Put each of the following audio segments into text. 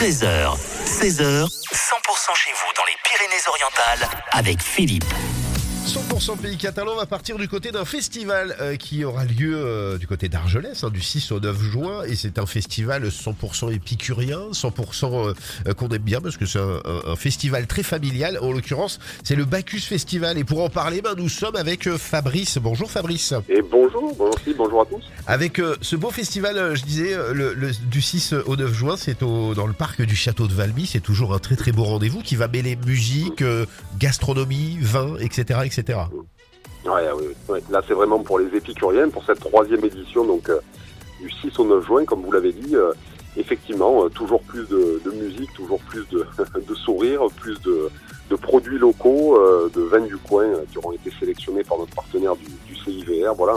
13h, 16h, 100% chez vous dans les Pyrénées-Orientales avec Philippe. 100% pays catalan va partir du côté d'un festival euh, qui aura lieu euh, du côté d'Argelès hein, du 6 au 9 juin et c'est un festival 100% épicurien, 100% euh, qu'on aime bien parce que c'est un, un- un festival très familial. En l'occurrence, c'est le Bacchus Festival et pour en parler, ben, nous sommes avec Fabrice. Bonjour Fabrice. Et bonjour, Philippe, bonjour à tous. Avec ce beau festival, je disais, le, le- du 6 au 9 juin, c'est dans le parc du château de Valmy. C'est toujours un très très beau rendez-vous qui va mêler musique, gastronomie, vin, etc. etc. Ouais, ouais, ouais. Là, c'est vraiment pour les épicuriens, pour cette troisième édition, donc euh, du 6 au 9 juin, comme vous l'avez dit. euh, effectivement, euh, toujours plus de, de musique, toujours plus de, de sourires, plus de, de produits locaux, euh, de vins du coin euh, qui auront été sélectionnés par notre partenaire du, du CIVR. Voilà,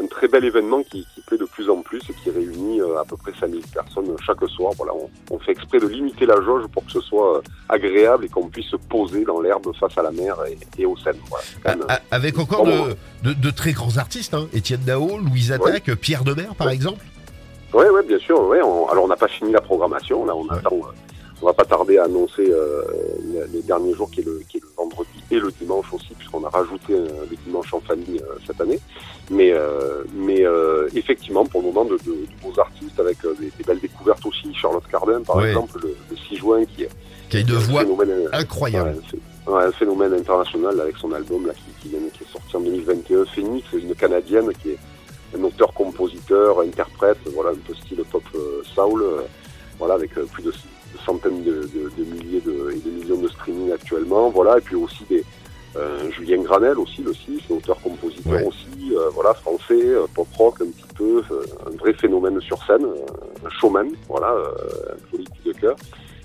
un très bel événement qui, de plus en plus et qui réunit euh, à peu près 5000 personnes chaque soir. Voilà, on, on fait exprès de limiter la jauge pour que ce soit euh, agréable et qu'on puisse se poser dans l'herbe face à la mer et, et au Seine. Voilà, c'est quand A- même, a- Avec encore Bon, de, de, de très grands artistes, hein. Étienne Dao, Louise Attaque, Pierre Demer par Ouais. exemple. Oui, ouais, bien sûr. Ouais, on- alors, on n'a pas fini la programmation. Là, on Ouais. attend. euh, on va pas tarder à annoncer euh, le- les derniers jours, qui est, le, qui est le vendredi et le dimanche aussi, puisqu'on a rajouté euh, le dimanche en famille euh, cette année. Mais, euh, mais euh, effectivement, pour le moment, de, de, de beaux artistes avec euh, des, des belles découvertes aussi. Charlotte Cardin, par exemple, le, le 6 juin, qui est Qui a une voix phénomène, euh, incroyable. Ouais, c'est- ouais, un phénomène international avec son album là, qui, qui, est sorti en 2021, Phoenix, une Canadienne qui est un auteur, compositeur, interprète, voilà, un peu style pop euh, soul, euh, voilà, avec euh, plus de, de centaines de, de- de milliers de, et de millions de actuellement, voilà, et puis aussi des euh, Julien Granel aussi, le 6, auteur-compositeur Ouais. aussi, euh, voilà, français, euh, pop rock un petit peu, un vrai phénomène sur scène, un showman, voilà, un joli coup de cœur.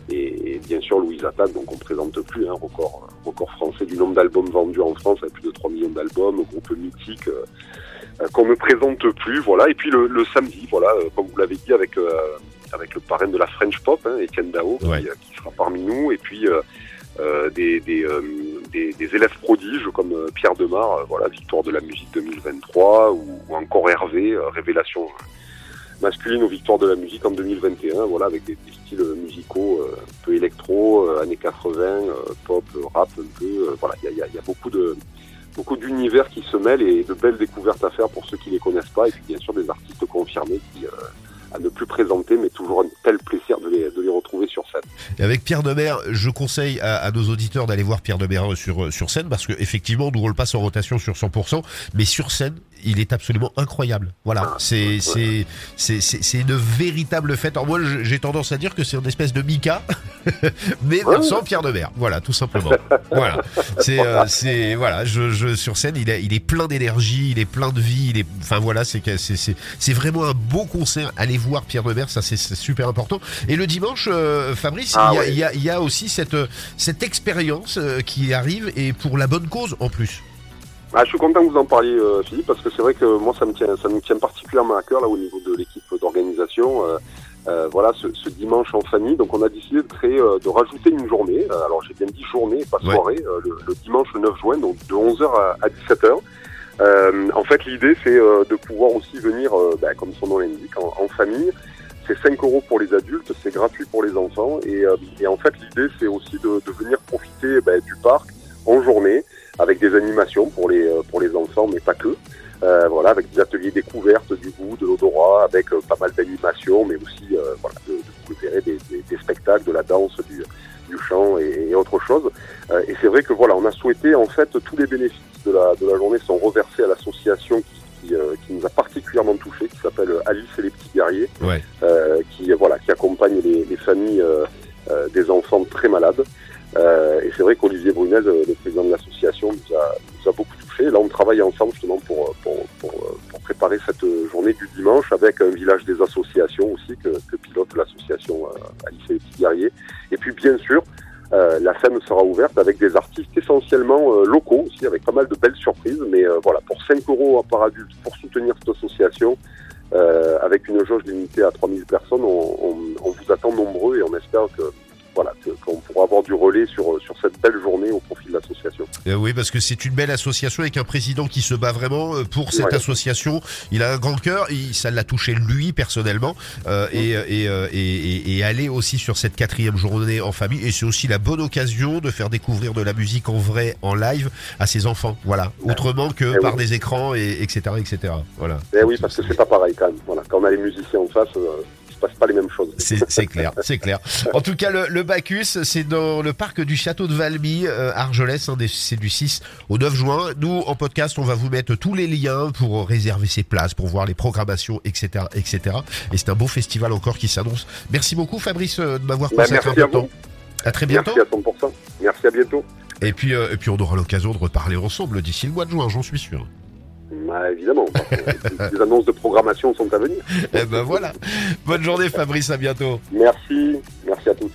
Et, et bien sûr Louise Attaque, donc on présente plus, un record, record français du nombre d'albums vendus en France, avec plus de 3 millions d'albums, groupe mythique euh, qu'on ne présente plus, voilà. Et puis le, le samedi, voilà, euh, comme vous l'avez dit, avec euh, avec le parrain de la French Pop, hein, Étienne Dao, Ouais. qui, qui sera parmi nous, et puis des, des, euh, des, des élèves prodiges comme euh, Pierre Demar, euh, voilà, victoire de la musique 2023, ou, encore Hervé, euh, révélation masculine aux victoires de la musique en 2021, voilà, avec des, styles musicaux euh, un peu électro, euh, années 80, euh, pop, euh, rap un peu, euh, voilà, il y a, y a- y a beaucoup de beaucoup d'univers qui se mêlent et de belles découvertes à faire pour ceux qui les connaissent pas, et puis bien sûr des artistes confirmés qui euh, ne plus présenter, mais toujours un tel plaisir de les, retrouver sur scène. Avec Pierre Demer, je conseille à, nos auditeurs d'aller voir Pierre Demer sur, sur scène parce que effectivement, nous on le passe en rotation sur 100%, mais sur scène, il est absolument incroyable. Voilà, Ah, c'est c'est c'est c'est c'est une véritable fête. Alors moi, j'ai tendance à dire que c'est une espèce de Mika, mais versant Pierre Demer. Voilà, tout simplement. voilà, c'est euh, c'est voilà, je, je sur scène, il est il est plein d'énergie, il est plein de vie, il est enfin voilà, c'est c'est c'est c'est vraiment un beau concert. Allez voir Pierre Demer, ça c'est super important. Et le dimanche, euh, Fabrice, Ah il, y a, il, y a, il y a aussi cette, cette expérience euh, qui arrive et pour la bonne cause en plus. Ah, je suis content que vous en parliez, euh, Philippe, parce que c'est vrai que moi, ça me tient, ça nous tient particulièrement à cœur là au niveau de l'équipe d'organisation. Euh, euh, voilà, ce, ce dimanche en famille, donc on a décidé de créer, euh, de rajouter une journée. Euh, alors j'ai bien dit journée, pas soirée, euh, le, le dimanche 9 juin, donc de 11h à, à 17h. Euh, en fait, l'idée, c'est euh, de pouvoir aussi venir, bah, comme son nom l'indique, en, en famille. C'est 5 euros pour les adultes, c'est gratuit pour les enfants. Et, euh, et en fait, l'idée, c'est aussi de, de venir profiter bah, du parc en journée avec des animations pour les, euh, pour les enfants, mais pas que. Euh, voilà, avec des ateliers découvertes du goût, de l'odorat, avec euh, pas mal d'animations, mais aussi euh, voilà, de, de, des, des, des spectacles, de la danse, du, du chant et, et autre chose. Euh, et c'est vrai que voilà, on a souhaité en fait tous les bénéfices de la, de la journée sont reversés à l'association qui, qui, euh, qui nous a particulièrement touchés, qui s'appelle Alice et les petits guerriers, Ouais. euh, qui voilà, qui accompagne les, les familles euh, euh, des enfants très malades. Euh, vrai qu'Olivier Brunel, le, le président de l'association, nous a, beaucoup touché. Là, on travaille ensemble justement pour, pour, pour préparer cette journée du dimanche avec un village des associations aussi que, que pilote l'association euh, Alice et. Et puis bien sûr, euh, la scène sera ouverte avec des artistes essentiellement euh, locaux aussi, avec pas mal de belles surprises. Mais euh, voilà, pour 5 euros par adulte pour soutenir cette association, euh, avec une jauge limitée à 3000 personnes, on, on, on vous attend nombreux et on espère que voilà, qu'on pourra avoir du relais sur, sur cette belle journée au profit de l'association. Euh, oui, parce que c'est une belle association avec un président qui se bat vraiment euh, pour cette Ouais. association. Il a un grand cœur, il, ça l'a touché lui personnellement, euh, et, et, euh, et, et- et aller aussi sur cette quatrième journée en famille. Et c'est aussi la bonne occasion de faire découvrir de la musique en vrai, en live, à ses enfants. Voilà, autrement que Eh par oui. des écrans et etc etc. Voilà. Eh oui, parce que c'est pas pareil quand même. Voilà, quand on a les musiciens en face, euh, se passe pas les mêmes choses. C'est clair, c'est clair. En tout cas, le, le Bacchus, c'est dans le parc du château de Valmy, euh, Argelès, hein, c'est du 6 au 9 juin. Nous, en podcast, on va vous mettre tous les liens pour réserver ses places, pour voir les programmations, etc., etc. Et c'est un beau festival encore qui s'annonce. Merci beaucoup, Fabrice, euh, de m'avoir Bah, consacré un peu à de temps. À très bientôt. Merci à 100%. Merci à bientôt. Et puis, euh, et puis, on aura l'occasion de reparler ensemble d'ici le mois de juin, j'en suis sûr. Bah, évidemment, les annonces de programmation sont à venir. Eh ben voilà. Bonne journée, Fabrice, à bientôt. Merci, merci à tous.